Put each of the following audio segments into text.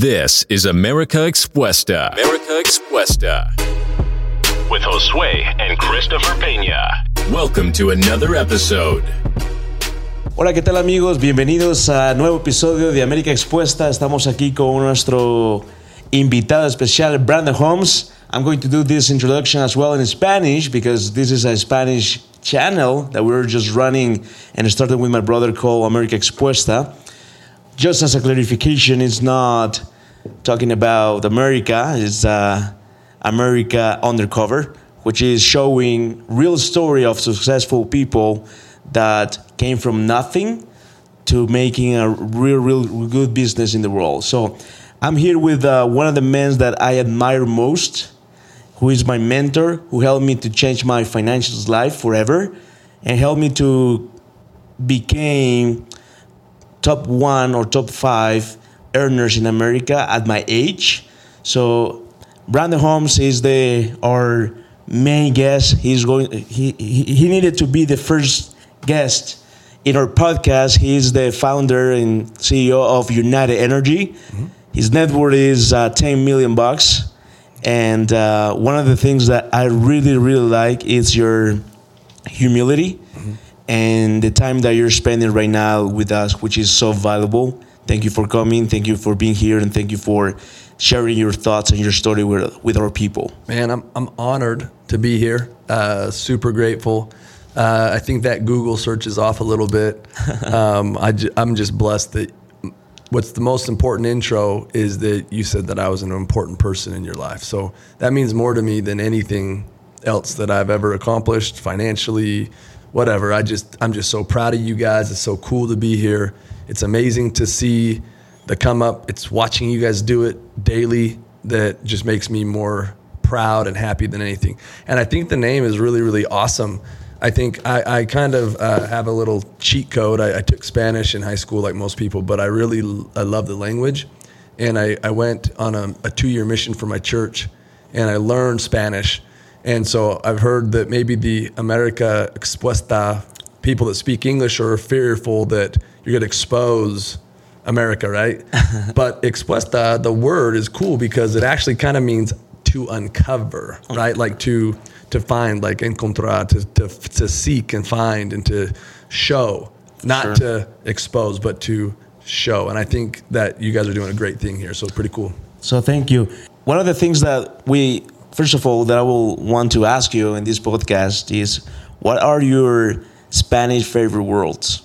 This is America Expuesta. America Expuesta. with Josue and Christopher Peña. Welcome to another episode. Hola, ¿qué tal amigos? Bienvenidos a nuevo episodio de América Expuesta. Estamos aquí con nuestro invitado especial, Brandon Holmes. I'm going to do this introduction as well in Spanish because this is a Spanish channel that we're just running and started with my brother called America Expuesta. Just as a clarification, it's not talking about America, it's uh, America Undercover, which is showing real story of successful people that came from nothing to making a real, real good business in the world. So I'm here with uh, one of the men that I admire most, who is my mentor, who helped me to change my financial life forever, and helped me to become top one or top five earners in America at my age. So Brandon Holmes is the our main guest. He's going. He he, needed to be the first guest in our podcast. He's the founder and CEO of United Energy. His net worth is uh, 10 million bucks. And uh, one of the things that I really, really like is your humility and the time that you're spending right now with us, which is so valuable. Thank you for coming. Thank you for being here. And thank you for sharing your thoughts and your story with, with our people. Man, I'm I'm honored to be here. Uh, super grateful. Uh, I think that Google search is off a little bit. Um, I ju- I'm just blessed that. What's the most important intro is that you said that I was an important person in your life. So that means more to me than anything else that I've ever accomplished financially, whatever. I just I'm just so proud of you guys. It's so cool to be here. It's amazing to see the come up. It's watching you guys do it daily that just makes me more proud and happy than anything. And I think the name is really, really awesome. I think I, I kind of uh, have a little cheat code. I, I took Spanish in high school, like most people, but I really I love the language. And I, I went on a, a two year mission for my church and I learned Spanish. And so I've heard that maybe the America Expuesta people that speak English are fearful that you're going to expose America, right? but expuesta, the word is cool because it actually kind of means to uncover, right? Like to to find, like encontrar, to, to to seek and find and to show, not to expose, but to show. And I think that you guys are doing a great thing here. So pretty cool. So thank you. One of the things that we, first of all, that I will want to ask you in this podcast is, what are your Spanish favorite words?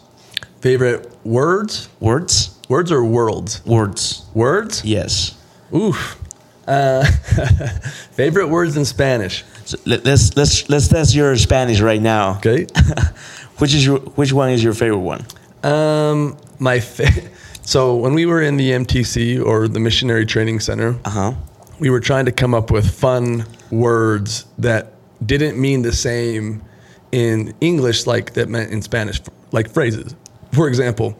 Favorite words? Words? Words or worlds? Words. Words? Yes. Oof. Uh, favorite words in Spanish. So let, let's let's let's test your Spanish right now. Okay. which is your which one is your favorite one? Um, my fa- so when we were in the MTC or the Missionary Training Center, Uh huh. We were trying to come up with fun words that didn't mean the same in English like that meant in Spanish, like phrases. For example,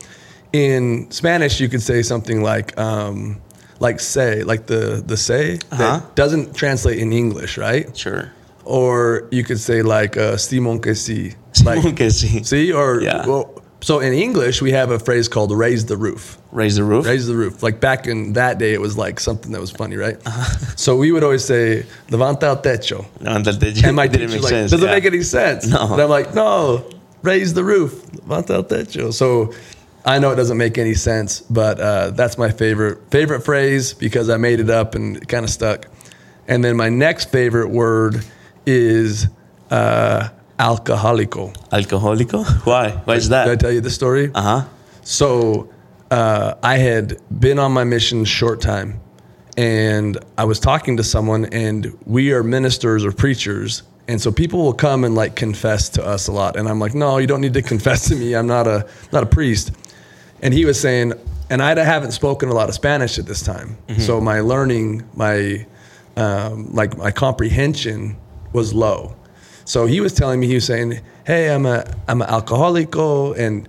in Spanish you could say something like um, like say, like the the say Uh-huh. that doesn't translate in English, right? Sure. Or you could say like uh, Simon que si. Simón que sí. See, or Yeah. well, so in English we have a phrase called "raise the roof." Raise the roof. Raise the roof. Like back in that day, it was like something that was funny, right? Uh-huh. So we would always say "levanta el techo," No, that, that and my didn't make like, sense. "Doesn't yeah. make any sense." No. And I'm like, "No, raise the roof, levanta el techo." So I know it doesn't make any sense, but uh, that's my favorite favorite phrase because I made it up and it kind of stuck. And then my next favorite word is uh, alcoholico. Alcoholico? Why? Why is that? Did I tell you the story? Uh huh. So uh, I had been on my mission short time, and I was talking to someone, and we are ministers or preachers, and so people will come and like confess to us a lot, and I'm like, no, you don't need to confess to me. I'm not a not a priest. And he was saying, and I haven't spoken a lot of Spanish at this time, so my learning, my um, like my comprehension was low. So he was telling me, he was saying, "Hey, I'm a I'm an alcoholico," and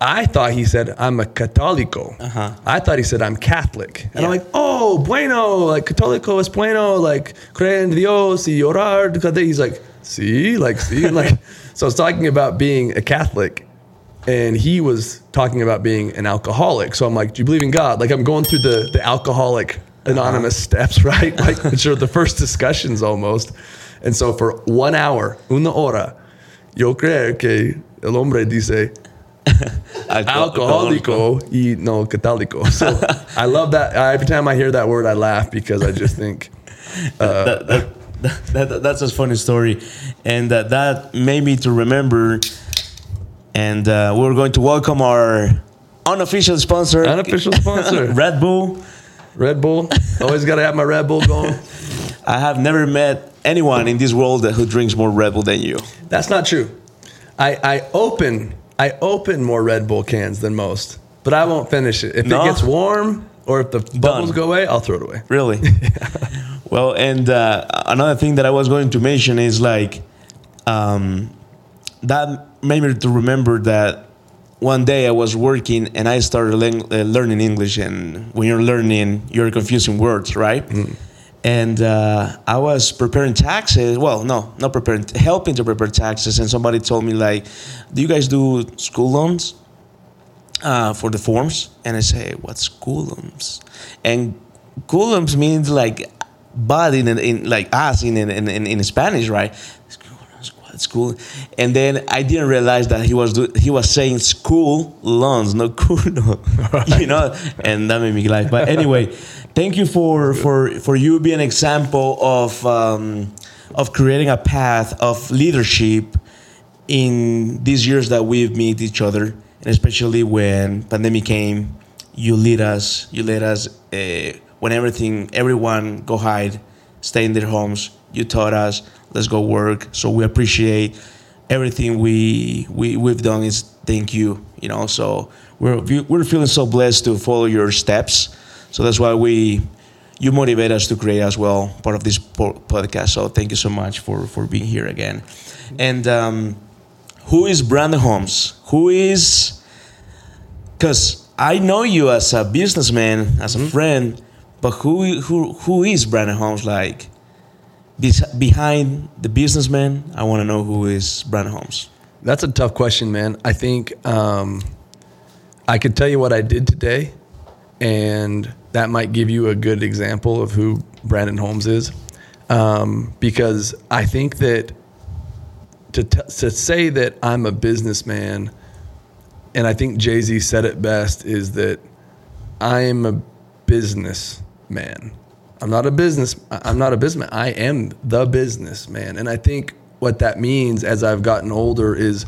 I thought he said I'm a católico. Uh-huh. I thought he said I'm Catholic, and I'm like, "Oh, bueno, like católico es bueno, like creer en Dios y orar." He's like, "See, like see," like so I was talking about being a Catholic, and he was talking about being an alcoholic. So I'm like, "Do you believe in God?" Like I'm going through the the alcoholic uh-huh. anonymous steps, right? Like which are the first discussions almost. And so for one hour, una hora, yo creo que el hombre dice alcohólico y no católico. So I love that. Every time I hear that word, I laugh because I just think that, that, that, that's a funny story, and that that made me to remember. And uh, we're going to welcome our unofficial sponsor, unofficial sponsor, Red Bull. Red Bull. Always got to have my Red Bull going. I have never met anyone in this world that, who drinks more Red Bull than you. That's not true. I, I open I open more Red Bull cans than most, but I won't finish it. If No? it gets warm or if the bubbles go away, I'll throw it away. Really? well, and uh, another thing that I was going to mention is like um, that made me to remember that one day I was working and I started learn- uh, learning English. And when you're learning, you're confusing words, right? And uh, I was preparing taxes. Well, no, not preparing, helping to prepare taxes. And somebody told me like, "Do you guys do school loans?" uh, for the forms, and I say, "What's loans? And school loans means like body in, in like us in in, in in Spanish, right? It's cool. And then I didn't realize that he was do, he was saying school loans, no culo, you know, and that made me laugh. But anyway, thank you for for for you being an example of um, of creating a path of leadership in these years that we've met each other, and especially when pandemic came, you lead us. You led us uh, when everything, everyone go hide, stay in their homes. You taught us, let's go work. So we appreciate everything we we we've done. Is thank you. You know, so we're we're feeling so blessed to follow your steps. So that's why we you motivate us to create as well part of this podcast. So thank you so much for for being here again. And um, who is Brandon Holmes? Who is because I know you as a businessman, as a friend, but who who who is Brandon Holmes like? Behind the businessman, I want to know who is Brandon Holmes. That's a tough question, man. I think um, I could tell you what I did today, and that might give you a good example of who Brandon Holmes is. Um, because I think that to, t- to say that I'm a businessman, and I think Jay Z said it best, is that I am a businessman. I'm not a business. I'm not a businessman. I am the businessman, and I think what that means as I've gotten older is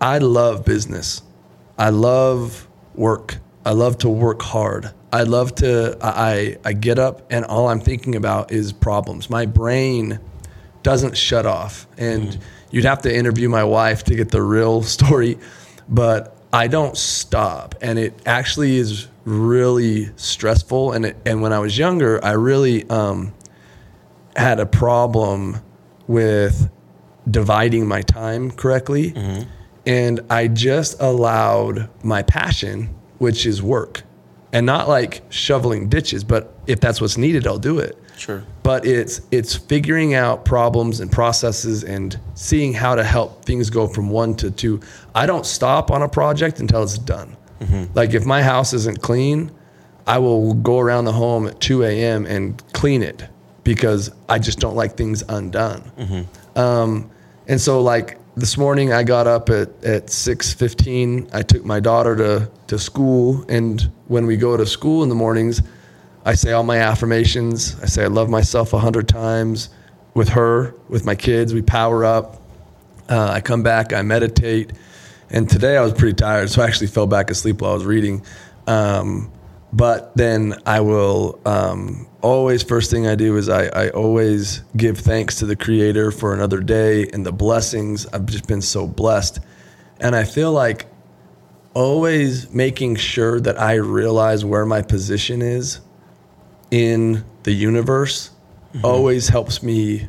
I love business. I love work. I love to work hard. I love to. I I get up and all I'm thinking about is problems. My brain doesn't shut off, and mm-hmm. you'd have to interview my wife to get the real story, but I don't stop, and it actually is really stressful. And it, and when I was younger, I really um, had a problem with dividing my time correctly. And I just allowed my passion, which is work, and not like shoveling ditches, but if that's what's needed, I'll do it. Sure. But it's it's figuring out problems and processes and seeing how to help things go from one to two. I don't stop on a project until it's done. Like if my house isn't clean, I will go around the home at 2 a.m. and clean it because I just don't like things undone. Um, and so like this morning I got up at, at 6.15. I took my daughter to, to school. And when we go to school in the mornings, I say all my affirmations. I say I love myself a hundred times with her, with my kids. We power up. Uh, I come back, I meditate. And today I was pretty tired, so I actually fell back asleep while I was reading. Um, but then I will um, always, first thing I do is I, I always give thanks to the Creator for another day and the blessings. I've just been so blessed. And I feel like always making sure that I realize where my position is in the universe mm-hmm. always helps me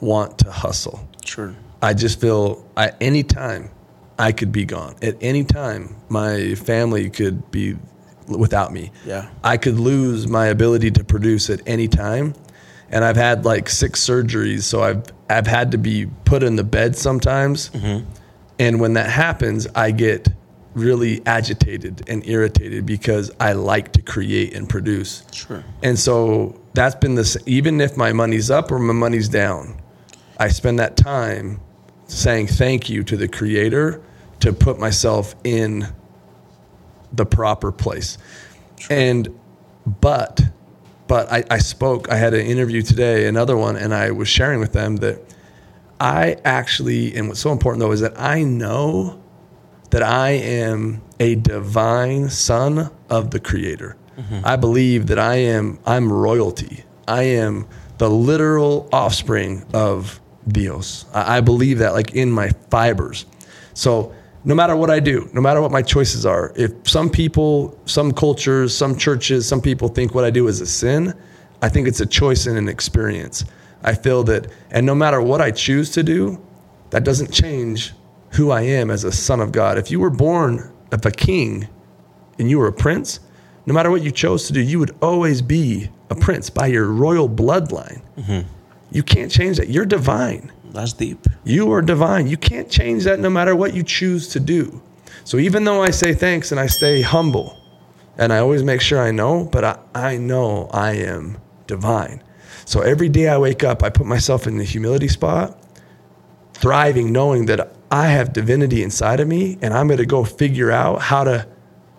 want to hustle. Sure. I just feel at any time I could be gone. At any time, my family could be without me. Yeah. I could lose my ability to produce at any time. And I've had like six surgeries, so I've I've had to be put in the bed sometimes. Mm-hmm. And when that happens, I get really agitated and irritated because I like to create and produce. Sure. And so that's been this, even if my money's up or my money's down, I spend that time saying thank you to the creator to put myself in the proper place. And, but, but I, I spoke, I had an interview today, another one, and I was sharing with them that I actually, and what's so important though is that I know that I am a divine son of the creator. Mm-hmm. I believe that I am I'm royalty. I am the literal offspring of Dios. I, I believe that like in my fibers. So no matter what I do, no matter what my choices are, if some people, some cultures, some churches, some people think what I do is a sin, I think it's a choice and an experience. I feel that, and no matter what I choose to do, that doesn't change who I am as a son of God. If you were born of a king and you were a prince, no matter what you chose to do, you would always be a prince by your royal bloodline. Mm-hmm. You can't change that. You're divine. That's deep. You are divine. You can't change that no matter what you choose to do. So even though I say thanks and I stay humble and I always make sure I know, but I, I know I am divine. So every day I wake up, I put myself in the humility spot, thriving, knowing that I have divinity inside of me and I'm going to go figure out how to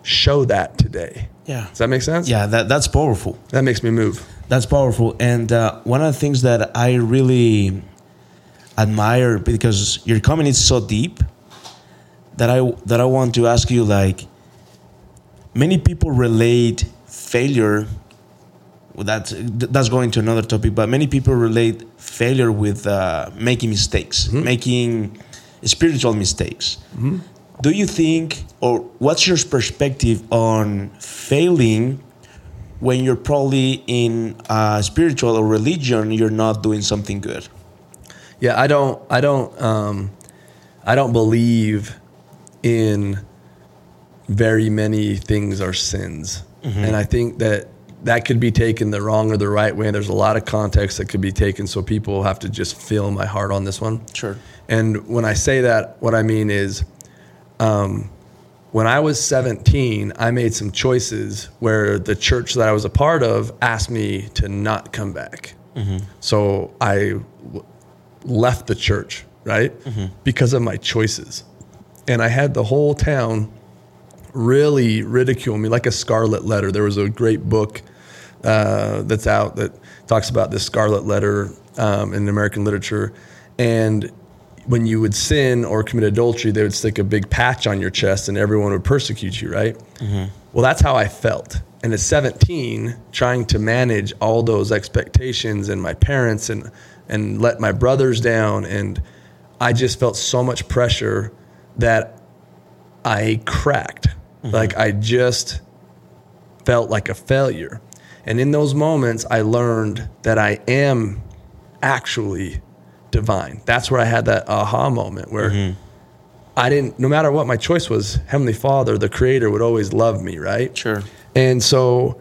show that today. Yeah. Does that make sense? Yeah, that, that's powerful. That makes me move. That's powerful. And uh, one of the things that I really admire because your comment is so deep that I that I want to ask you like many people relate failure well, that's that's going to another topic but many people relate failure with uh, making mistakes making spiritual mistakes do you think or what's your perspective on failing when you're probably in uh, spiritual or religion you're not doing something good Yeah, I don't, I don't, um, I don't believe in very many things are sins, and I think that that could be taken the wrong or the right way. There's a lot of context that could be taken, so people have to just feel my heart on this one. Sure. And when I say that, what I mean is, um, when I was 17, I made some choices where the church that I was a part of asked me to not come back. So I w- left the church, right? Because of my choices. And I had the whole town really ridicule me like a scarlet letter. There was a great book uh, that's out that talks about this scarlet letter um, in American literature. And when you would sin or commit adultery, they would stick a big patch on your chest and everyone would persecute you, right? Mm-hmm. Well, that's how I felt. And at 17, trying to manage all those expectations and my parents and, and let my brothers down. And I just felt so much pressure that I cracked. Mm-hmm. Like I just felt like a failure. And in those moments, I learned that I am actually divine. That's where I had that aha moment where mm-hmm. I didn't, no matter what my choice was, Heavenly Father, the Creator, would always love me, right? Sure. And so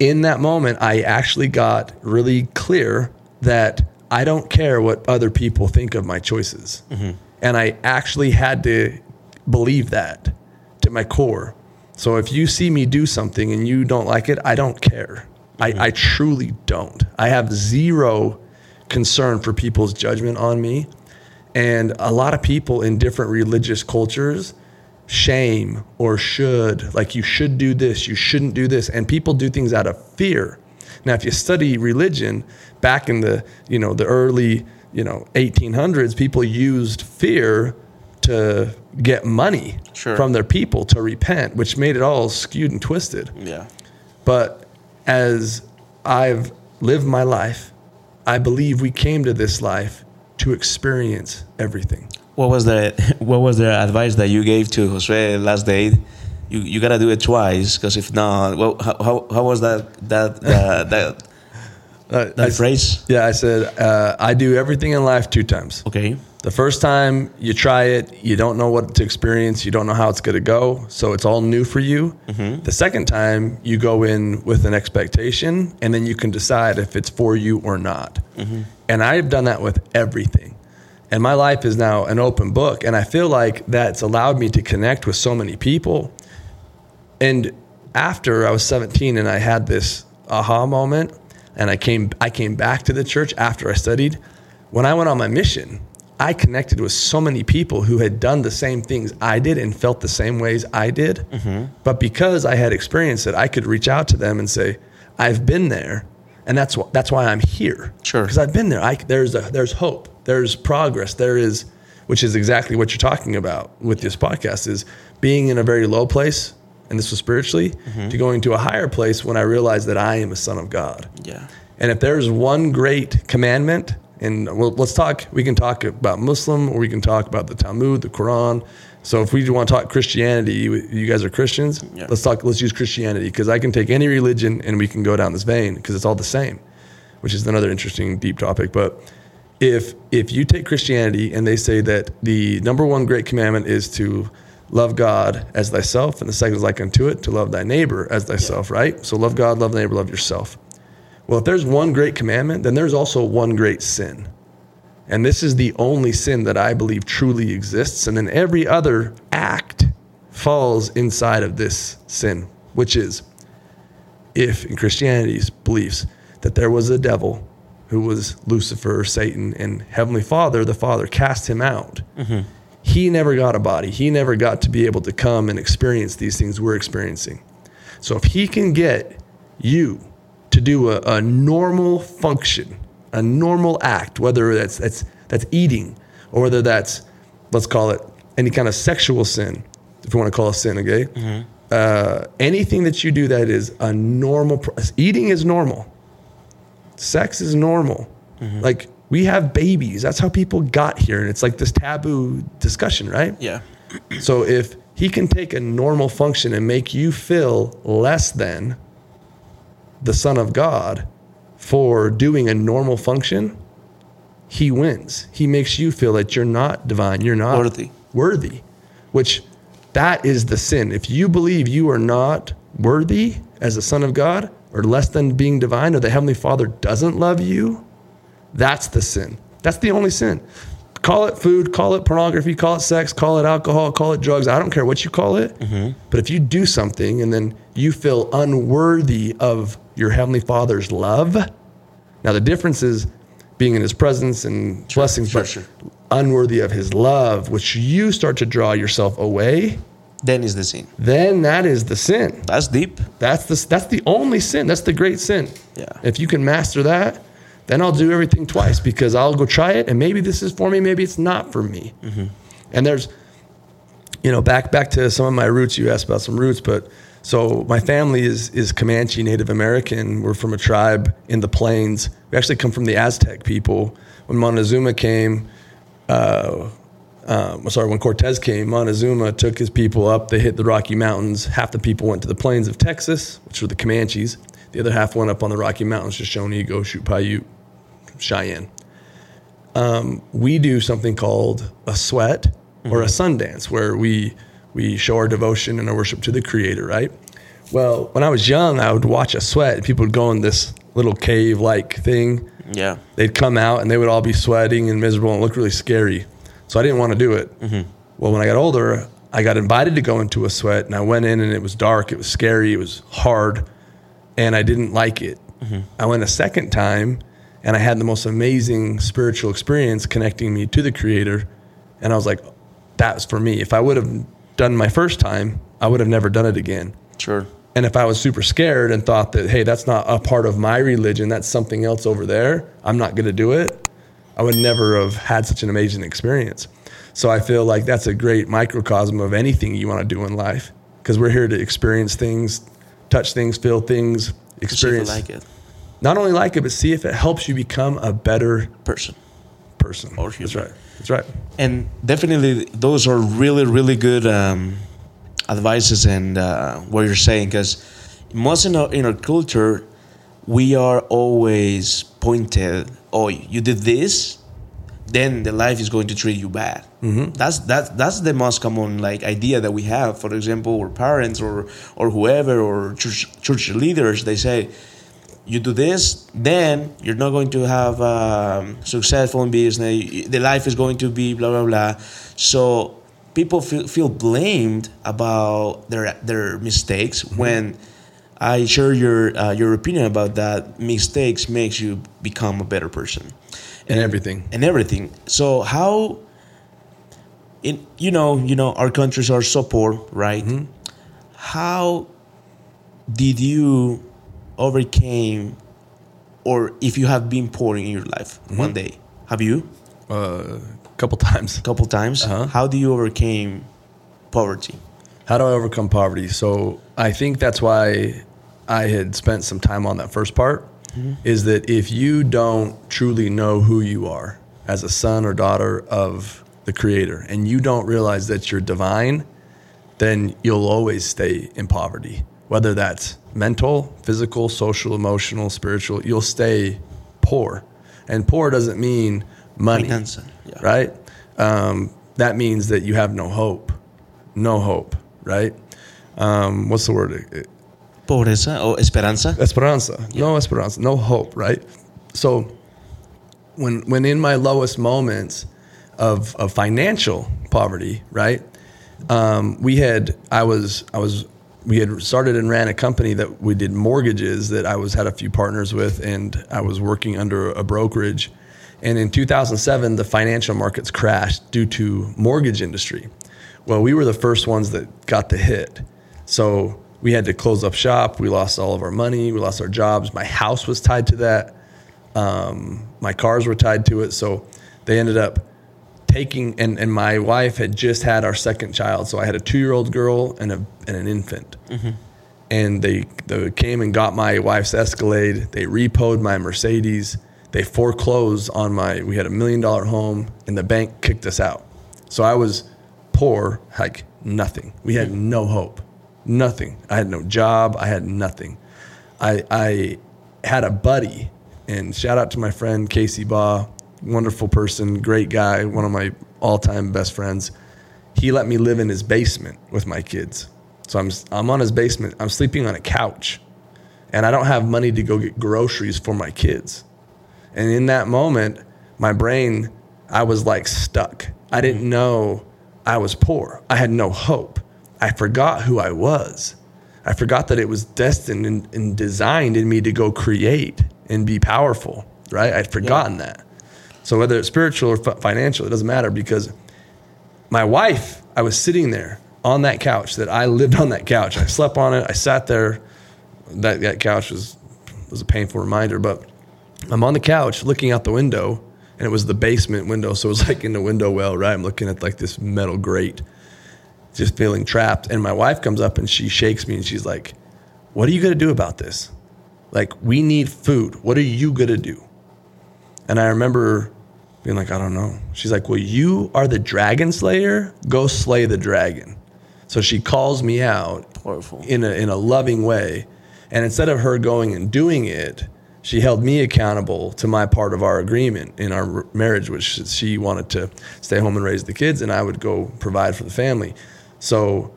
in that moment, I actually got really clear that I don't care what other people think of my choices. Mm-hmm. And I actually had to believe that to my core. So if you see me do something and you don't like it, I don't care. I, mm-hmm. I truly don't. I have zero concern for people's judgment on me. And a lot of people in different religious cultures shame or should, like you should do this, you shouldn't do this. And people do things out of fear. Now, if you study religion back in the, you know, the early, you know, 1800s, people used fear to get money Sure. from their people to repent, which made it all skewed and twisted. Yeah. But as I've lived my life, I believe we came to this life to experience everything. What was the what was the advice that you gave to Jose last day? You you gotta do it twice because if not, well, how, how, how was that that uh, that Uh, that I- phrase? Yeah, I said, uh, I do everything in life two times. Okay. The first time you try it, you don't know what to experience, you don't know how it's going to go, so it's all new for you. The second time, you go in with an expectation, and then you can decide if it's for you or not. And I've done that with everything. And my life is now an open book. And I feel like that's allowed me to connect with so many people. And after I was 17 and I had this aha moment and I came I came back to the church after I studied, when I went on my mission, I connected with so many people who had done the same things I did and felt the same ways I did. Mm-hmm. But because I had experienced it, I could reach out to them and say, "I've been there, and that's wh- that's why I'm here." Sure. because I've been there. I, there's a, there's hope. There's progress. There is, which is exactly what you're talking about with this podcast is being in a very low place, and this was spiritually, Mm-hmm. to going to a higher place when I realized that I am a son of God. Yeah. And if there's one great commandment, and well, let's talk, we can talk about Muslim or we can talk about the Talmud, the Quran. So if we want to talk Christianity, you, guys are Christians. Yeah. Let's talk. Let's use Christianity because I can take any religion and we can go down this vein because it's all the same, which is another interesting deep topic. But if if you take Christianity and they say that the number one great commandment is to love God as thyself, and the second is like unto it to love thy neighbor as thyself, right? So love God, love thy neighbor, love yourself. Well, if there's one great commandment, then there's also one great sin. And this is the only sin that I believe truly exists. And then every other act falls inside of this sin, which is if in Christianity's beliefs that there was a devil who was Lucifer, Satan, and Heavenly Father, the Father cast him out. Mm-hmm. He never got a body. He never got to be able to come and experience these things we're experiencing. So if he can get you to do a, a normal function, a normal act, whether that's that's that's eating or whether that's let's call it any kind of sexual sin, if you want to call it sin, okay? Uh, anything that you do that is a normal. Eating is normal. Sex is normal. Like we have babies. That's how people got here, and it's like this taboo discussion, right? Yeah. So if he can take a normal function and make you feel less than the Son of God for doing a normal function, he wins. He makes you feel that you're not divine, you're not Worthy. worthy, which that is the sin. If you believe you are not worthy as a son of God or less than being divine or the heavenly Father doesn't love you, that's the sin. That's the only sin. Call it food, call it pornography, call it sex, call it alcohol, call it drugs. I don't care what you call it. Mm-hmm. But if you do something and then you feel unworthy of your heavenly Father's love, now the difference is being in His presence and blessings, sure, but sure. unworthy of His love, which you start to draw yourself away. Then is the sin. Then that is the sin. That's deep. That's the that's the only sin. That's the great sin. Yeah. If you can master that, then I'll do everything twice because I'll go try it and maybe this is for me, maybe it's not for me. And there's, you know, back back to some of my roots. You asked about some roots, but so my family is is Comanche Native American. We're from a tribe in the plains. We actually come from the Aztec people. When Montezuma came, uh, um, sorry, when Cortez came, Montezuma took his people up. They hit the Rocky Mountains. Half the people went to the plains of Texas, which were the Comanches. The other half went up on the Rocky Mountains, to Shoshone, Goshu, Paiute, Cheyenne. Um, we do something called a sweat or a mm-hmm. Sundance, where we we show our devotion and our worship to the Creator. Right. Well, when I was young, I would watch a sweat. People would go in this little cave-like thing Yeah. they'd come out and they would all be sweating and miserable and look really scary. So I didn't want to do it. Mm-hmm. Well, when I got older, I got invited to go into a sweat and I went in and it was dark, it was scary, it was hard, and I didn't like it. Mm-hmm. I went a second time and I had the most amazing spiritual experience connecting me to the Creator. And I was like, that's for me. If I would have done my first time, I would have never done it again. Sure. And if I was super scared and thought that, hey, that's not a part of my religion, that's something else over there, I'm not going to do it, I would never have had such an amazing experience. So I feel like that's a great microcosm of anything you want to do in life because we're here to experience things, touch things, feel things, See if you experience. like it. Not only like it, but see if it helps you become a better Person. person. Or That's right. That's right. And definitely, those are really, really good um, advices and uh, what you're saying. Because most in our, in our culture, we are always pointed. Oh, you did this, then the life is going to treat you bad. Mm-hmm. That's that's that's the most common like idea that we have. For example, our parents or or whoever or church church leaders, they say, you do this, then you're not going to have um, successful in business. The life is going to be blah blah blah. So people feel, feel blamed about their their mistakes when I share your uh, your opinion about that. Mistakes makes you become a better person And everything. and everything. So how in you know you know our countries are so poor, right? How did you overcame, or if you have been poor in your life one mm-hmm. day? Have you A couple times. a couple times? Uh-huh. How do you overcame poverty? How do I overcome poverty? So I think that's why I had spent some time on that first part. Mm-hmm. Is that if you don't truly know who you are as a son or daughter of the Creator, and you don't realize that you're divine, then you'll always stay in poverty. Whether that's mental, physical, social, emotional, spiritual, you'll stay poor. And poor doesn't mean money, yeah. right? Um, that means that you have no hope, no hope, right? Um, what's the word? Pobreza or esperanza? Esperanza. No esperanza. No hope, right? So when when in my lowest moments of of financial poverty, right? Um, we had I was I was we had started and ran a company that we did mortgages that I was had a few partners with and I was working under a brokerage. And in 2007 the financial markets crashed due to mortgage industry. Well, we were the first ones that got the hit. So we had to close up shop. We lost all of our money. We lost our jobs. My house was tied to that. Um, my cars were tied to it. So they ended up taking, and, and my wife had just had our second child. So I had a two year old girl and, a, and an infant. Mm-hmm. And they, they came and got my wife's Escalade. They repoed my Mercedes. They foreclosed on my, we had a million dollar home, and the bank kicked us out. So I was poor, like nothing. We had mm-hmm. no hope, nothing. I had no job. I had nothing. I, I had a buddy, and shout out to my friend Casey Baugh, wonderful person, great guy, one of my all time best friends. He let me live in his basement with my kids. So I'm, I'm on his basement. I'm sleeping on a couch, and I don't have money to go get groceries for my kids. And in that moment, my brain, I was like stuck. I didn't know I was poor. I had no hope. I forgot who I was. I forgot that it was destined and, and designed in me to go create and be powerful, right? I'd forgotten that. So whether it's spiritual or fi- financial, it doesn't matter because my wife, I was sitting there on that couch that I lived on that couch. I slept on it. I sat there. That, that couch was, was a painful reminder, but I'm on the couch looking out the window, and it was the basement window. So it was like in the window well, right? I'm looking at like this metal grate, just feeling trapped. And my wife comes up and she shakes me and she's like, What are you going to do about this? Like, we need food. What are you going to do? And I remember being like, I don't know. She's like, Well, you are the dragon slayer. Go slay the dragon. So she calls me out Powerful. in a, in a loving way. And instead of her going and doing it, she held me accountable to my part of our agreement in our marriage, which she wanted to stay home and raise the kids, and I would go provide for the family. So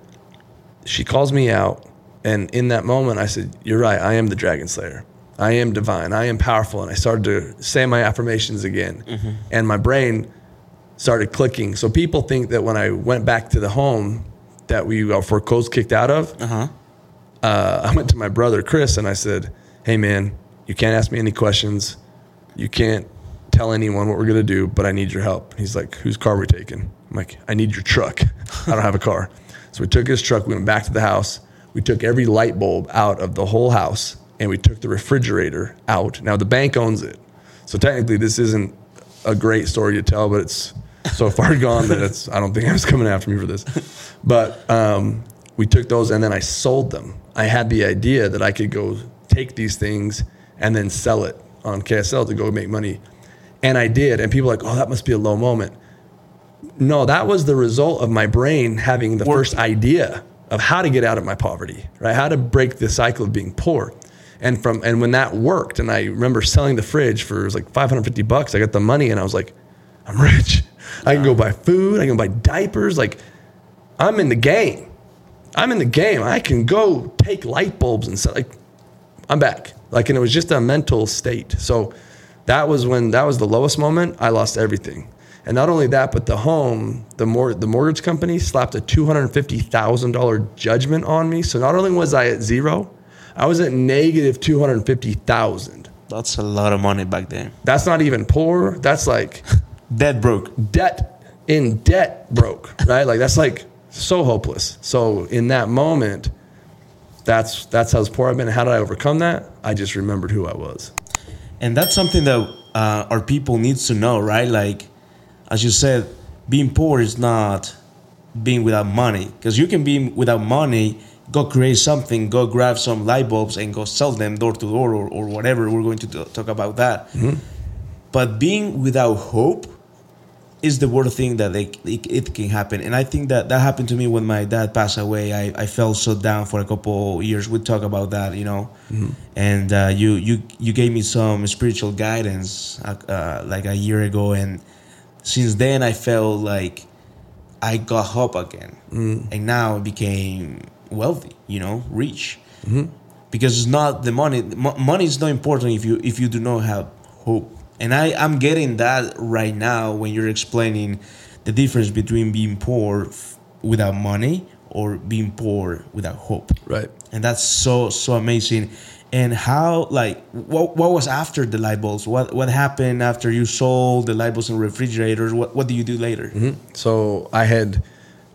she calls me out. And in that moment, I said, You're right. I am the dragon slayer. I am divine. I am powerful. And I started to say my affirmations again. And my brain started clicking. So people think that when I went back to the home that we were foreclosed, kicked out of, uh, I went to my brother, Chris, and I said, Hey, man, you can't ask me any questions. You can't tell anyone what we're going to do, but I need your help. He's like, Whose car are we taking? I'm like, I need your truck. I don't have a car. So we took his truck. We went back to the house. We took every light bulb out of the whole house and we took the refrigerator out. Now, the bank owns it. So technically, this isn't a great story to tell, but it's so far gone that it's, I don't think I was coming after me for this. But um, we took those and then I sold them. I had the idea that I could go take these things and then sell it on KSL to go make money. And I did. And people were like, oh, that must be a low moment. No, that was the result of my brain having the first idea of how to get out of my poverty, right? How to break the cycle of being poor. And from and when that worked, and I remember selling the fridge for it was like 550 bucks. I got the money and I was like, I'm rich. I can go buy food, I can buy diapers, like I'm in the game. I'm in the game. I can go take light bulbs and sell like I'm back. Like, and it was just a mental state. So that was when that was the lowest moment. I lost everything. And not only that, but the home, the mor- the mortgage company slapped a two hundred fifty thousand dollar judgment on me. So not only was I at zero, I was at negative two hundred fifty thousand. That's a lot of money back then. That's not even poor. That's like Dead broke. debt in debt broke, right? Like that's like so hopeless. So in that moment, that's that's how poor I've been. How did I overcome that? I just remembered who I was. And that's something that uh, our people needs to know, right? Like, as you said, being poor is not being without money. Because you can be without money, go create something, go grab some light bulbs and go sell them door to door or, or whatever. We're going to t- talk about that. But being without hope is the worst thing that it, it, it can happen. And I think that that happened to me when my dad passed away. I, I felt so down for a couple years. We talk about that, you know. And uh, you you you gave me some spiritual guidance uh, uh, like a year ago, and since then I felt like I got hope again, and now I became wealthy, you know, rich. Because it's not the money. Mo- money is not important if you if you do not have hope. And I I'm getting that right now when you're explaining the difference between being poor f- without money or being poor without hope Right. and that's so so amazing and how like what, what was after the light bulbs what what happened after you sold the light bulbs and refrigerators what what do you do later mm-hmm. So I had,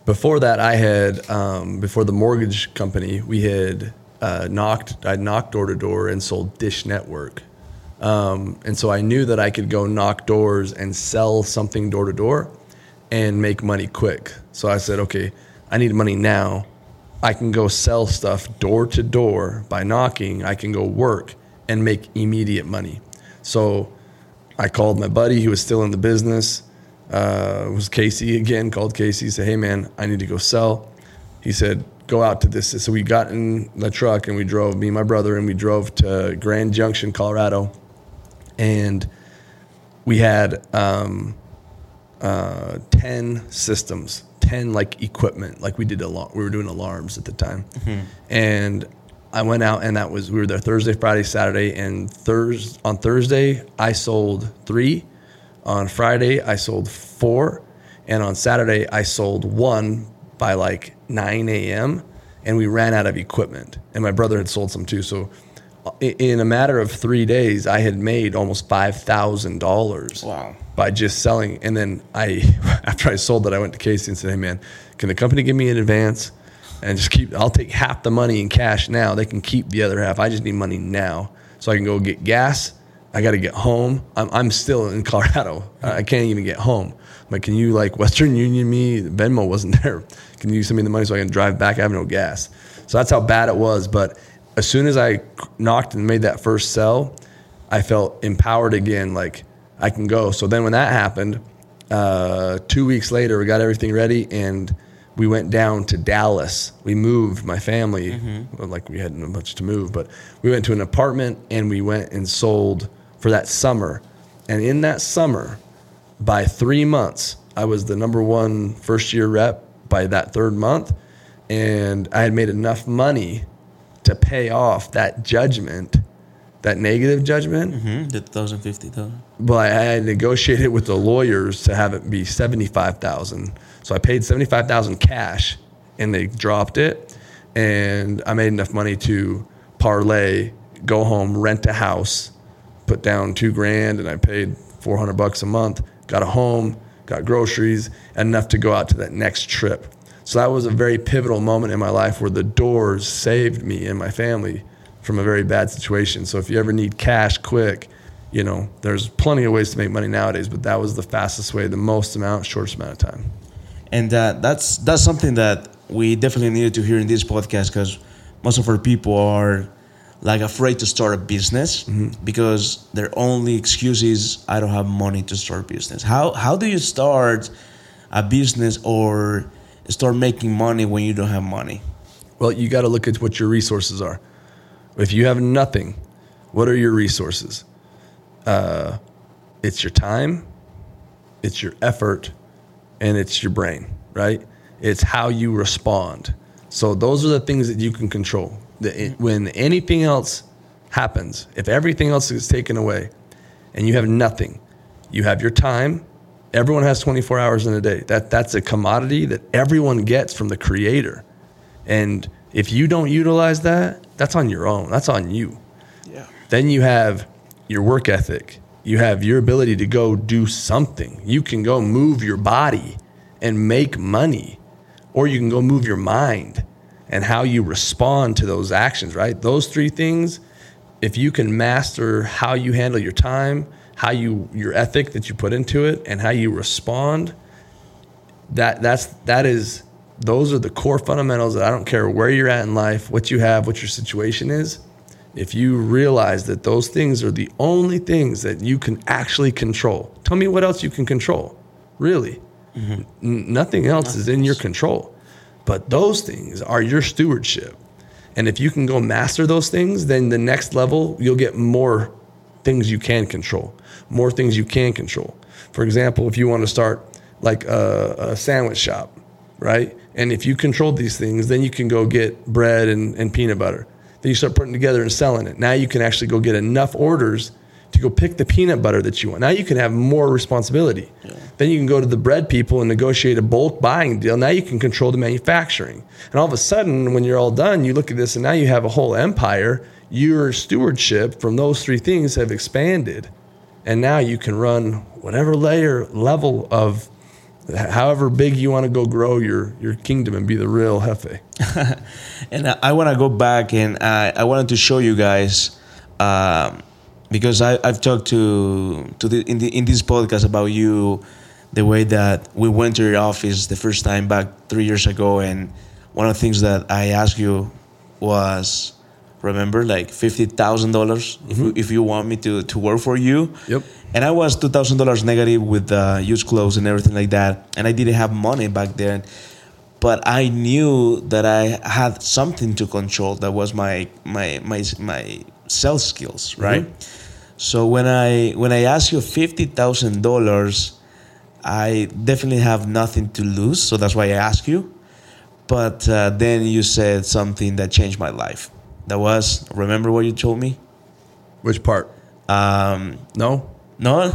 before that, I had, um, before the mortgage company, we had uh, knocked, I knocked door to door and sold Dish Network. Um, and so I knew that I could go knock doors and sell something door to door and make money quick. So I said, okay, I need money now. I can go sell stuff door to door by knocking. I can go work and make immediate money. So I called my buddy who was still in the business. Uh, was Casey again. Called Casey. Said, "Hey man, I need to go sell." He said, "Go out to this." So we got in the truck and we drove. Me and my brother and we drove to Grand Junction, Colorado, and we had um, uh, ten systems, ten like equipment. Like we did a lot. We were doing alarms at the time, and I went out and that was we were there Thursday, Friday, Saturday, and Thursday on Thursday I sold three. On Friday I sold four, and on Saturday I sold one by like 9 a.m. and we ran out of equipment. And my brother had sold some too. So in a matter of three days, I had made almost five thousand dollars Wow. by just selling. And then I, after I sold that, I went to Casey and said, "Hey man, can the company give me an advance and just keep? I'll take half the money in cash now. They can keep the other half. I just need money now so I can go get gas. I got to get home. I'm, I'm still in Colorado. I can't even get home. I'm like, can you like Western Union me? Venmo wasn't there. Can you send me the money so I can drive back? I have no gas. So that's how bad it was. But as soon as I knocked and made that first sell, I felt empowered again. Like I can go. So then when that happened, uh, two weeks later, we got everything ready and we went down to Dallas. We moved my family, well, like we hadn't much to move, but we went to an apartment and we went and sold for that summer. And in that summer, by three months, I was the number one first year rep by that third month. And I had made enough money to pay off that judgment, that negative judgment hmm the 2050 but I had negotiated with the lawyers to have it be seventy five thousand. So I paid seventy five thousand cash, and they dropped it, and I made enough money to parlay, go home, rent a house, put down two grand, and I paid four hundred bucks a month. Got a home, got groceries, enough to go out to that next trip. So that was a very pivotal moment in my life where the doors saved me and my family from a very bad situation. So if you ever need cash quick, you know, there's plenty of ways to make money nowadays, but that was the fastest way, the most amount, shortest amount of time. and uh, that's that's something that we definitely needed to hear in this podcast because most of our people are like afraid to start a business because their only excuse is I don't have money to start a business. How how do you start a business or start making money when you don't have money? Well, you got to look at what your resources are. If you have nothing, what are your resources? Uh, it's your time, it's your effort, and it's your brain, right? It's how you respond. So those are the things that you can control. The, when anything else happens, if everything else is taken away and you have nothing, you have your time. Everyone has 24 hours in a day. That that's a commodity that everyone gets from the creator. And if you don't utilize that, that's on your own. That's on you. Yeah. Then you have your work ethic. You have your ability to go do something. You can go move your body and make money, or you can go move your mind and how you respond to those actions, right? Those three things, if you can master how you handle your time, how you your ethic that you put into it and how you respond, that that's that is those are the core fundamentals that I don't care where you're at in life, what you have, what your situation is. If you realize that those things are the only things that you can actually control, tell me what else you can control. Really, mm-hmm. N- nothing else is in your control. But those things are your stewardship. And if you can go master those things, then the next level, you'll get more things you can control, more things you can control. For example, if you want to start like a, a sandwich shop, right? And if you control these things, then you can go get bread and, and peanut butter. Then you start putting together and selling it. Now you can actually go get enough orders to go pick the peanut butter that you want. Now you can have more responsibility. Then you can go to the bread people and negotiate a bulk buying deal. Now you can control the manufacturing. And all of a sudden, when you're all done, you look at this and now you have a whole empire. Your stewardship from those three things have expanded. And now you can run whatever layer level of however big you want to go grow your, your kingdom and be the real jefe. And I, I want to go back and I, I wanted to show you guys um, because I, I've talked to to the, in the in this podcast about you, the way that we went to your office the first time back three years ago, and one of the things that I asked you was, remember, like fifty thousand dollars if you- if you want me to to work for you. Yep. And I was two thousand dollars negative with uh, used clothes and everything like that, and I didn't have money back then but I knew that I had something to control. That was my my my my sales skills, right? So when I when I ask you fifty thousand dollars, I definitely have nothing to lose. So that's why I ask you. But uh, then you said something that changed my life. That was remember what you told me? Which part? Um, No? no,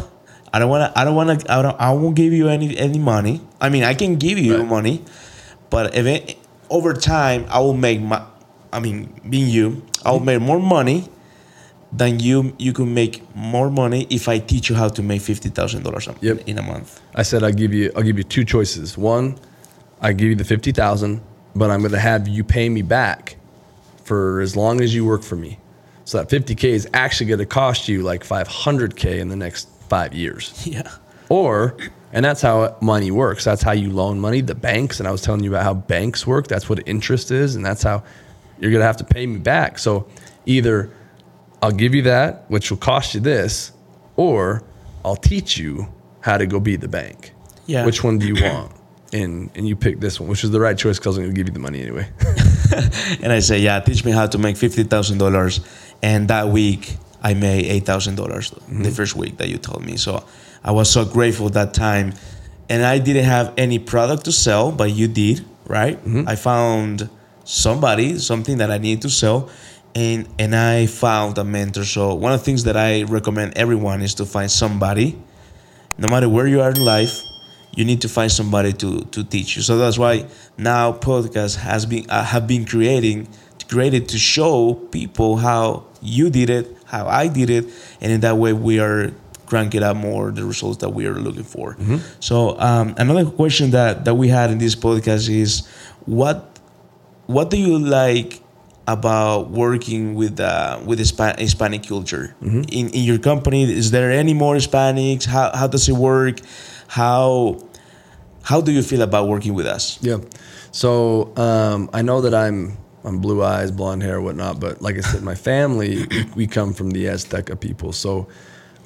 I don't want to. I don't want to. I don't. I won't give you any any money. I mean, I can give you Right. money, but if it, over time, I will make my. I mean, being you, I will make more money than you. You can make more money if I teach you how to make fifty thousand dollars Yep. in a month. I said I'll give you I'll give you two choices. One, I give you the fifty thousand, but I'm gonna have you pay me back for as long as you work for me. So that fifty K is actually gonna cost you like five hundred K in the next five years. Yeah. Or and that's how money works. That's how you loan money. The banks, and I was telling you about how banks work. That's what interest is, and that's how you're gonna have to pay me back. So either I'll give you that, which will cost you this, or I'll teach you how to go be the bank. Yeah. Which one do you want? And and you pick this one, which is the right choice because I'm gonna give you the money anyway. And I say, yeah, teach me how to make fifty thousand dollars. And that week, I made eight thousand dollars the mm-hmm. first week that you told me. So I was so grateful that time. And I didn't have any product to sell, but you did, right? Mm-hmm. I found somebody, something that I needed to sell, and and I found a mentor. So one of the things that I recommend everyone is to find somebody, no matter where you are in life, you need to find somebody to to teach you. So that's why now podcast has been uh, have been creating created to show people how you did it, how I did it, and in that way we are cranking up more the results that we are looking for. So um, another question that that we had in this podcast is what what do you like about working with uh, with Hispa- Hispanic culture in in your company? Is there any more Hispanics? How how does it work? How how do you feel about working with us? Yeah. So um, I know that I'm I'm blue eyes, blonde hair, whatnot. But like I said, my family we, we come from the Azteca people. So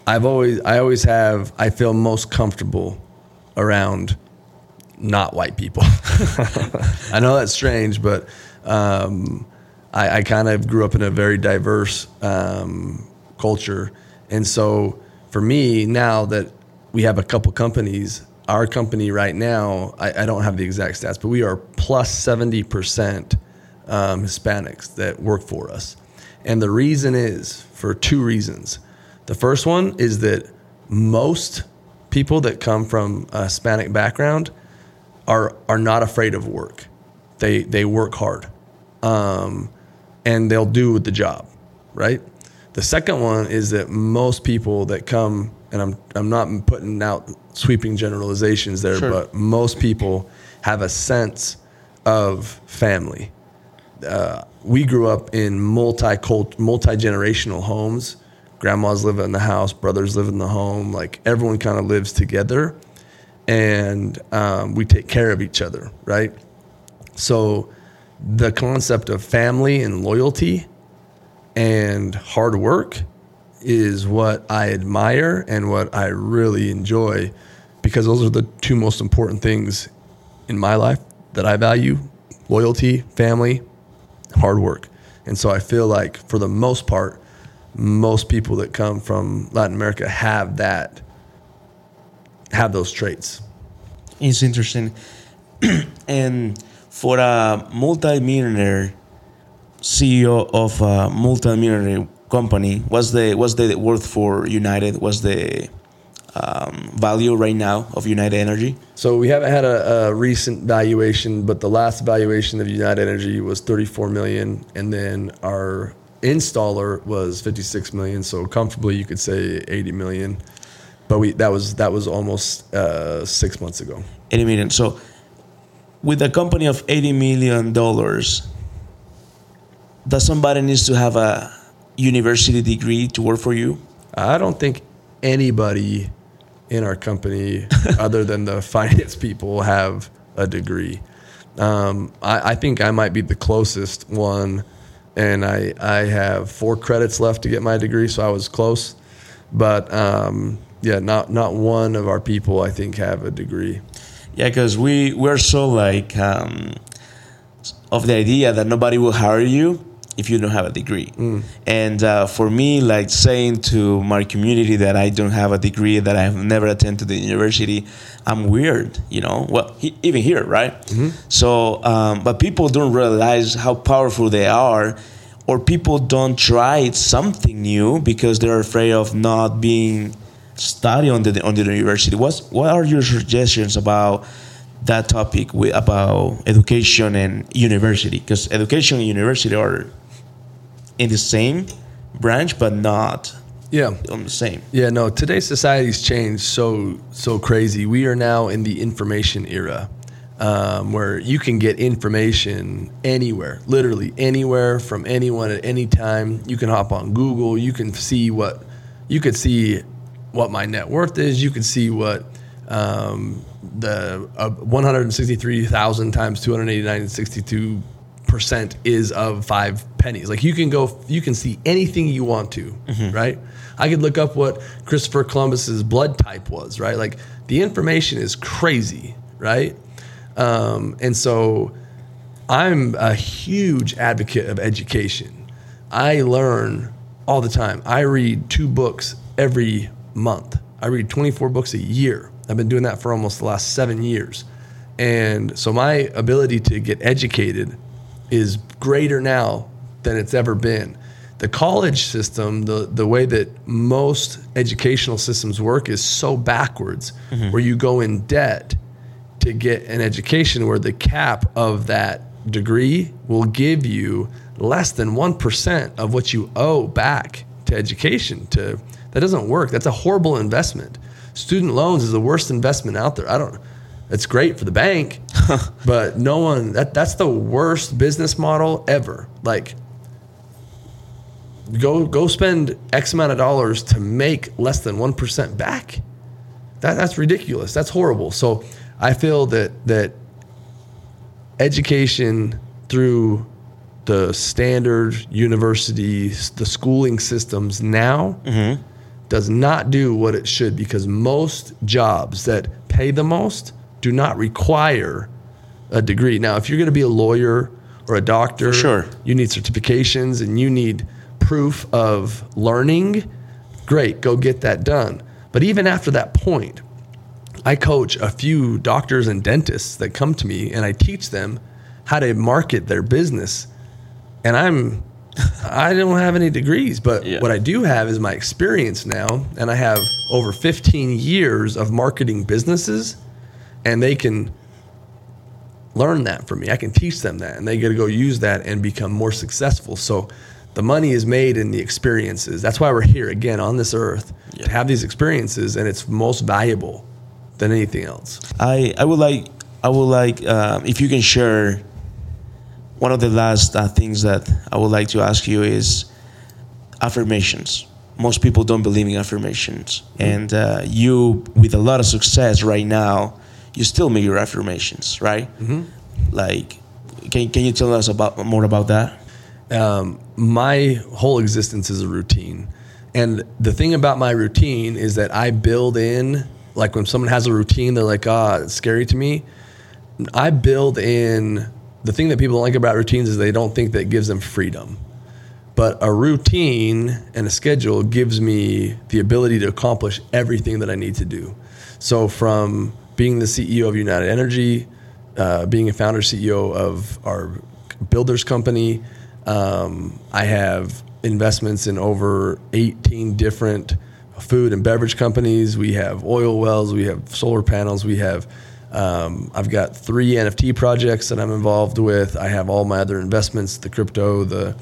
I've always I always have I feel most comfortable around not white people. I know that's strange, but um, I, I kind of grew up in a very diverse um, culture, and so for me now that we have a couple companies, our company right now, I, I don't have the exact stats, but we are plus plus seventy percent um, Hispanics that work for us, And the reason is for two reasons. The first one is that most people that come from a Hispanic background are are not afraid of work. They they work hard, um, and they'll do the job, right? The second one is that most people that come, and I'm I'm not putting out sweeping generalizations there, Sure. but most people have a sense of family. Uh, we grew up in multi multi generational homes. Grandmas live in the house, brothers live in the home. Like everyone kind of lives together, and um, we take care of each other, right? So, the concept of family and loyalty and hard work is what I admire and what I really enjoy because those are the two most important things in my life that I value loyalty, family, hard work. And so I feel like for the most part, most people that come from Latin America have that, have those traits. It's interesting. and for a multi-millionaire CEO of a multi-millionaire company, what's the what's the worth for United? What's the um, value right now of United Energy? So we haven't had a, a recent valuation, but the last valuation of United Energy was 34 million, and then our installer was 56 million. So comfortably, you could say 80 million. But we that was that was almost uh, six months ago. 80 million. So with a company of 80 million dollars, does somebody needs to have a university degree to work for you? I don't think anybody in our company, other than the finance people, have a degree. Um, I, I think I might be the closest one, and I I have four credits left to get my degree, so I was close. But um, yeah, not not one of our people I think have a degree. Yeah, because we we're so like um, of the idea that nobody will hire you if you don't have a degree. And uh, for me, like saying to my community that I don't have a degree, that I have never attended the university, I'm weird, you know. Well, he, even here, right? So, um, but people don't realize how powerful they are. Or people don't try something new because they're afraid of not being study on the on the university. What's what are your suggestions about that topic with, about education and university? Because education and university are in the same branch, but not Yeah. on the same. Yeah, no, today's society's changed so so crazy. We are now in the information era. Um, where you can get information anywhere, literally anywhere from anyone at any time. You can hop on Google. You can see what you could see what my net worth is. You can see what um, the uh, 163,000 times 289.62 percent is of five pennies. Like you can go, you can see anything you want to, right? I could look up what Christopher Columbus's blood type was, right? Like the information is crazy, right? Um, and so I'm a huge advocate of education. I learn all the time. I read two books every month. I read 24 books a year. I've been doing that for almost the last seven years. And so my ability to get educated is greater now than it's ever been. The college system, the, the way that most educational systems work, is so backwards, mm-hmm. where you go in debt to get an education where the cap of that degree will give you less than 1% of what you owe back to education to that doesn't work. That's a horrible investment. Student loans is the worst investment out there. I don't it's great for the bank but no one that that's the worst business model ever. Like go go spend x amount of dollars to make less than 1% back. That, that's ridiculous. That's horrible. So I feel that that education through the standard universities, the schooling systems now mm-hmm. Does not do what it should because most jobs that pay the most do not require a degree. Now, if you're going to be a lawyer or a doctor, sure. you need certifications and you need proof of learning. Great, go get that done. But even after that point, I coach a few doctors and dentists that come to me and I teach them how to market their business. And I'm I don't have any degrees, but Yeah. what I do have is my experience now, and I have over 15 years of marketing businesses, and they can learn that from me. I can teach them that, and they get to go use that and become more successful. So, the money is made in the experiences. That's why we're here again on this earth Yeah. to have these experiences, and it's most valuable than anything else. I, I would like I would like um, if you can share one of the last uh, things that I would like to ask you is affirmations. Most people don't believe in affirmations, and uh, you, with a lot of success right now, you still make your affirmations, right? Mm-hmm. Like, can can you tell us about more about that? um, my whole existence is a routine. And the thing about my routine is that I build in, like when someone has a routine, they're like, ah, it's scary to me. I build in the thing that people don't like about routines is they don't think that gives them freedom. But a routine and a schedule gives me the ability to accomplish everything that I need to do. So, from being the CEO of United Energy, uh, being a founder CEO of our builders company, um, I have investments in over 18 different food and beverage companies. We have oil wells, we have solar panels, we have um, I've got three NFT projects that I'm involved with. I have all my other investments, the crypto, the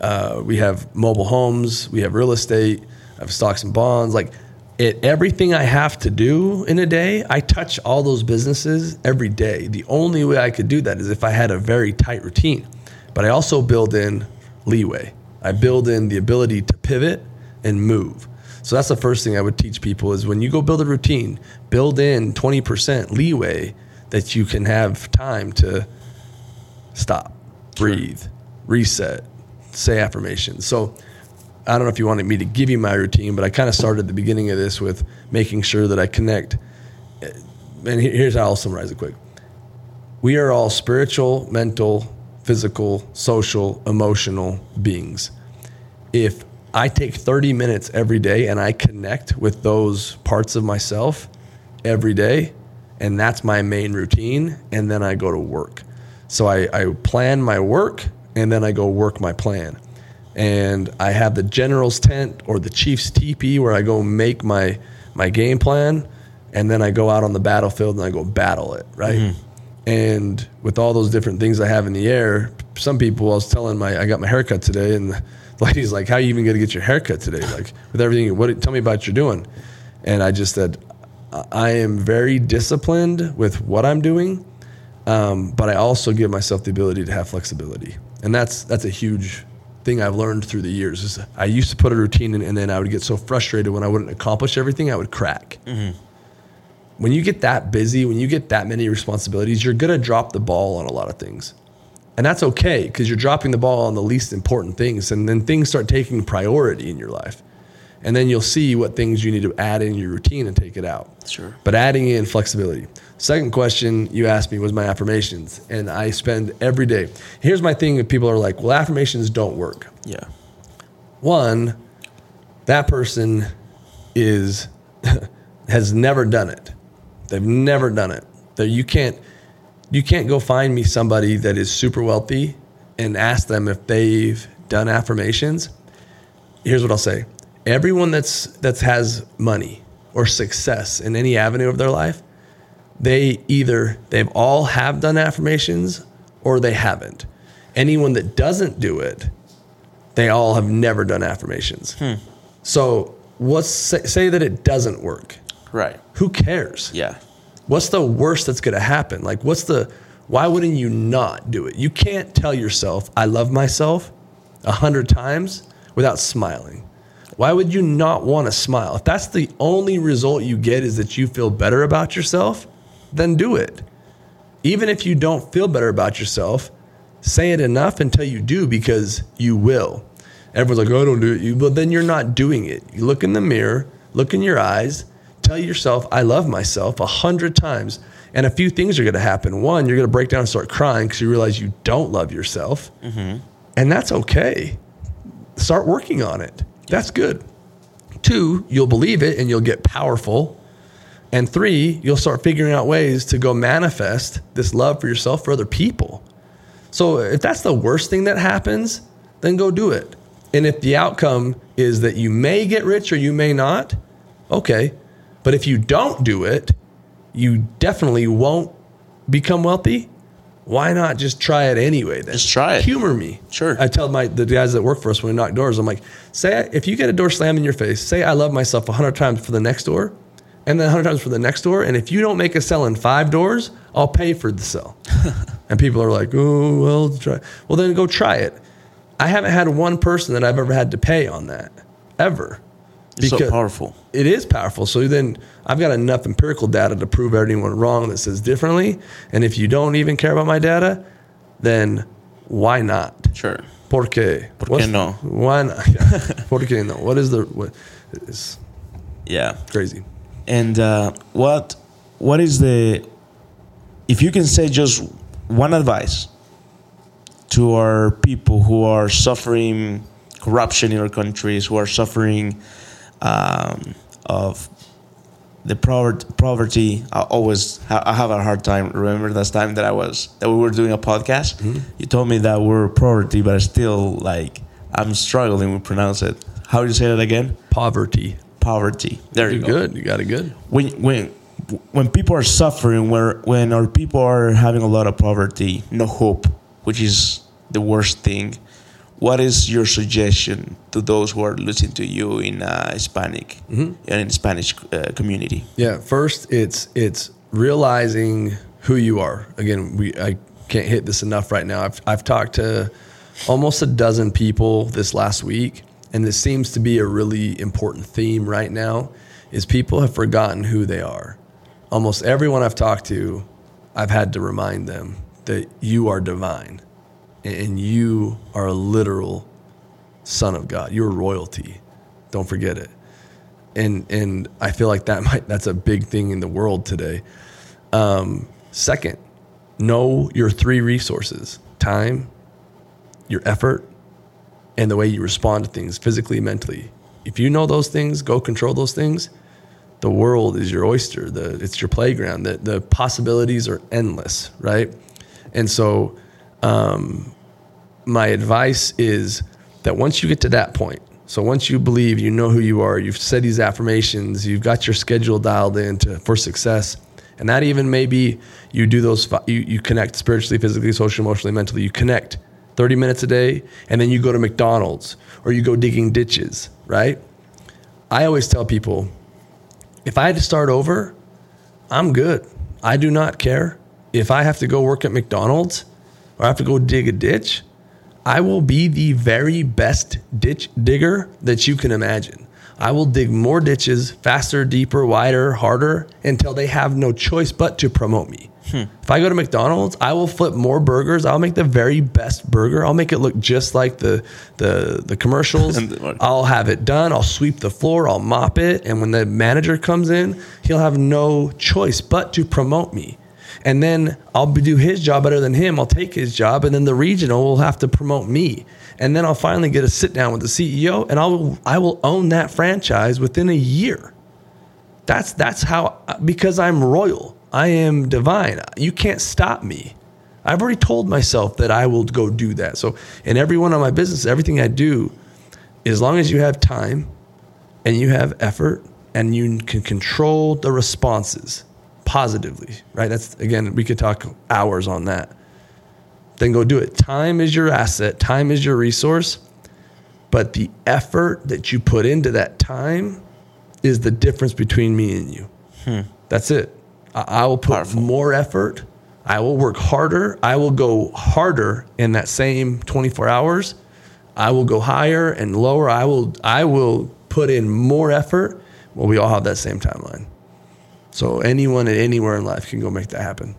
uh, we have mobile homes, we have real estate, I have stocks and bonds. Like it, everything I have to do in a day, I touch all those businesses every day. The only way I could do that is if I had a very tight routine. But I also build in leeway. I build in the ability to pivot and move. So that's the first thing I would teach people is when you go build a routine, build in 20% leeway that you can have time to stop, breathe, reset, say affirmations. So I don't know if you wanted me to give you my routine, but I kind of started the beginning of this with making sure that I connect. Eh, and here's how I'll summarize it quick. We are all spiritual, mental, physical, social, emotional beings. If I take 30 minutes every day and I connect with those parts of myself every day, and that's my main routine, and then I go to work. So I, I plan my work and then I go work my plan. And I have the general's tent or the chief's teepee where I go make my my game plan and then I go out on the battlefield and I go battle it, right? Mm-hmm. And with all those different things I have in the air, some people I was telling my I got my haircut today and the lady's like, How are you even gonna get your haircut today? Like with everything what tell me about what you're doing. And I just said, I- am very disciplined with what I'm doing, um, but I also give myself the ability to have flexibility, and that's that's a huge thing I've learned through the years. Is I used to put a routine in, and then I would get so frustrated when I wouldn't accomplish everything, I would crack. When you get that busy, when you get that many responsibilities, you're gonna drop the ball on a lot of things. And that's okay because you're dropping the ball on the least important things. And then things start taking priority in your life. And then you'll see what things you need to add in your routine and take it out. Sure. But adding in flexibility. Second question you asked me was my affirmations. And I spend every day. Here's my thing if people are like, well, affirmations don't work. Yeah. One, that person is has never done it. They've never done it. That you can't you can't go find me somebody that is super wealthy and ask them if they've done affirmations. Here's what I'll say. Everyone that's that's has money or success in any avenue of their life, they either they've all have done affirmations or they haven't. Anyone that doesn't do it, they all have never done affirmations. Hmm. So what's say, say that it doesn't work? Right. Who cares? Yeah. What's the worst that's going to happen? Like, what's the, why wouldn't you not do it? You can't tell yourself, I love myself a hundred times without smiling. Why would you not want to smile? If that's the only result you get is that you feel better about yourself, then do it. Even if you don't feel better about yourself, say it enough until you do because you will. Everyone's like, oh, I don't do it. You, well, then you're not doing it. You look in the mirror, look in your eyes, tell yourself, I love myself a hundred times. And a few things are going to happen. One, you're going to break down and start crying because you realize you don't love yourself. Mm-hmm. And that's okay. Start working on it. That's good. Two, you'll believe it and you'll get powerful. And three, you'll start figuring out ways to go manifest this love for yourself for other people. So if that's the worst thing that happens, then go do it. And if the outcome is that you may get rich or you may not, okay. But if you don't do it, you definitely won't become wealthy. Why not just try it anyway? Then Just try it. Humor me. Sure. I tell my the guys that work for us when we knock doors, I'm like, say if you get a door slammed in your face, say I love myself hundred times for the next door, and then hundred times for the next door, and if you don't make a sell in five doors, I'll pay for the sell. and people are like, oh well, try. Well, then go try it. I haven't had one person that I've ever had to pay on that ever. It's so powerful. It is powerful. So then I've got enough empirical data to prove anyone wrong that says differently. And if you don't even care about my data, then why not? Sure. ¿Por qué? ¿Por qué no? Why not? ¿Por qué no? What is the what? It's Yeah. crazy. And uh, what what is the if you can say just one advice to our people who are suffering corruption in our countries, who are suffering um, of the poverty, poverty. I always I have a hard time. Remember that time that I was that we were doing a podcast. You told me that we're poverty, but I still like I'm struggling to pronounce it. How do you say that again? Poverty. Poverty. There you go good. You got it good. when when when people are suffering, where when our people are having a lot of poverty, no hope, which is the worst thing. What is your suggestion to those who are listening to you in uh, Hispanic and in Spanish uh, community? Yeah, first it's it's realizing who you are. Again, we I can't hit this enough right now. I've I've talked to almost a dozen people this last week, and this seems to be a really important theme right now. Is people have forgotten who they are. Almost everyone I've talked to, I've had to remind them that you are divine, and you are a literal son of God. You're royalty. Don't forget it and and I feel like that might that's a big thing in the world today. Um, second, know your three resources: time, your effort, and the way you respond to things physically, mentally. If you know those things, go control those things. The world is your oyster. The it's your playground. The the possibilities are endless, right? And so, um, my advice is that once you get to that point, so once you believe you know who you are, you've said these affirmations, you've got your schedule dialed in to, for success, and that even maybe you do those, you, you connect spiritually, physically, socially, emotionally, mentally, you connect 30 minutes a day, and then you go to McDonald's or you go digging ditches, right? I always tell people if I had to start over, I'm good. I do not care. If I have to go work at McDonald's or I have to go dig a ditch, I will be the very best ditch digger that you can imagine. I will dig more ditches faster, deeper, wider, harder until they have no choice but to promote me. Hmm. If I go to McDonald's, I will flip more burgers. I'll make the very best burger. I'll make it look just like the the the commercials. And I'll have it done. I'll sweep the floor. I'll mop it. And when the manager comes in, he'll have no choice but to promote me. And then I'll do his job better than him. I'll take his job, and then the regional will have to promote me. And then I'll finally get a sit down with the CEO, and I'll I will own that franchise within a year. That's that's how because I'm royal. I am divine. You can't stop me. I've already told myself that I will go do that. So in every one of my business, everything I do, as long as you have time and you have effort and you can control the responses positively, right? That's again, we could talk hours on that. Then go do it. Time is your asset, time is your resource, but the effort that you put into that time is the difference between me and you. Hmm. That's it. I, I will put Powerful. more effort. I will work harder. I will go harder in that same 24 hours. I will go higher and lower. I will I will put in more effort. Well, we all have that same timeline. So anyone at anywhere in life can go make that happen.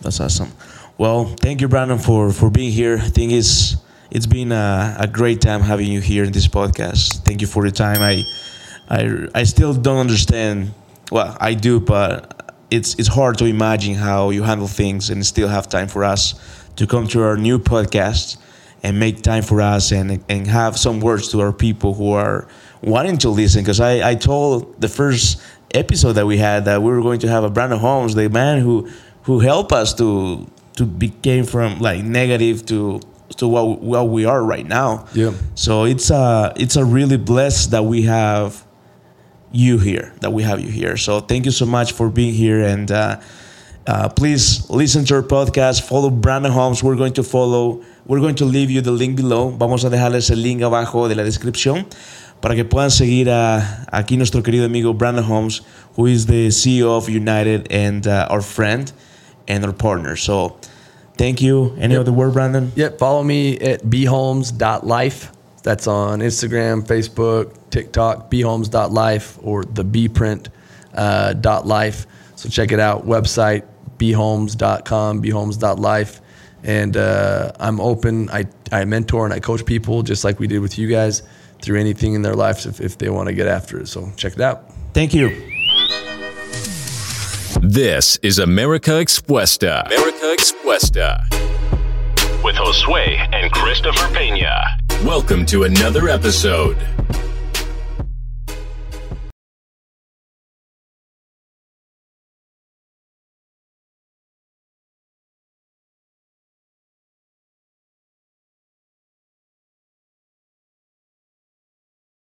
That's awesome. Well, thank you, Brandon, for for being here. I think it's it's been a, a great time having you here in this podcast. Thank you for the time. I I I still don't understand. Well, I do, but it's it's hard to imagine how you handle things and still have time for us to come to our new podcast and make time for us and and have some words to our people who are wanting to listen. Because I I told the first episode that we had that we were going to have a Brandon Holmes, the man who who helped us to to became from like negative to to what, what we are right now. Yeah. So it's a it's a really blessed that we have you here, that we have you here. So thank you so much for being here, and uh, uh, please listen to our podcast. Follow Brandon Holmes. We're going to follow. We're going to leave you the link below. Vamos a dejarles el link abajo de la descripción para que puedan seguir a aquí nuestro querido amigo Brandon Holmes, who is the CEO of United and uh, our friend and our partner. So. Thank you. Any Yep. other word, Brandon? Yep. Follow me at bholmes.life. That's on Instagram, Facebook, TikTok, bholmes.life or the bprint uh, dot life. So check it out. Website bholmes.com, bholmes.life. And uh, I'm open. I, I mentor and I coach people just like we did with you guys through anything in their lives if, if they want to get after it. So check it out. Thank you. This is America Expuesta. America Expuesta. With Josue and Christopher Pena. Welcome to another episode.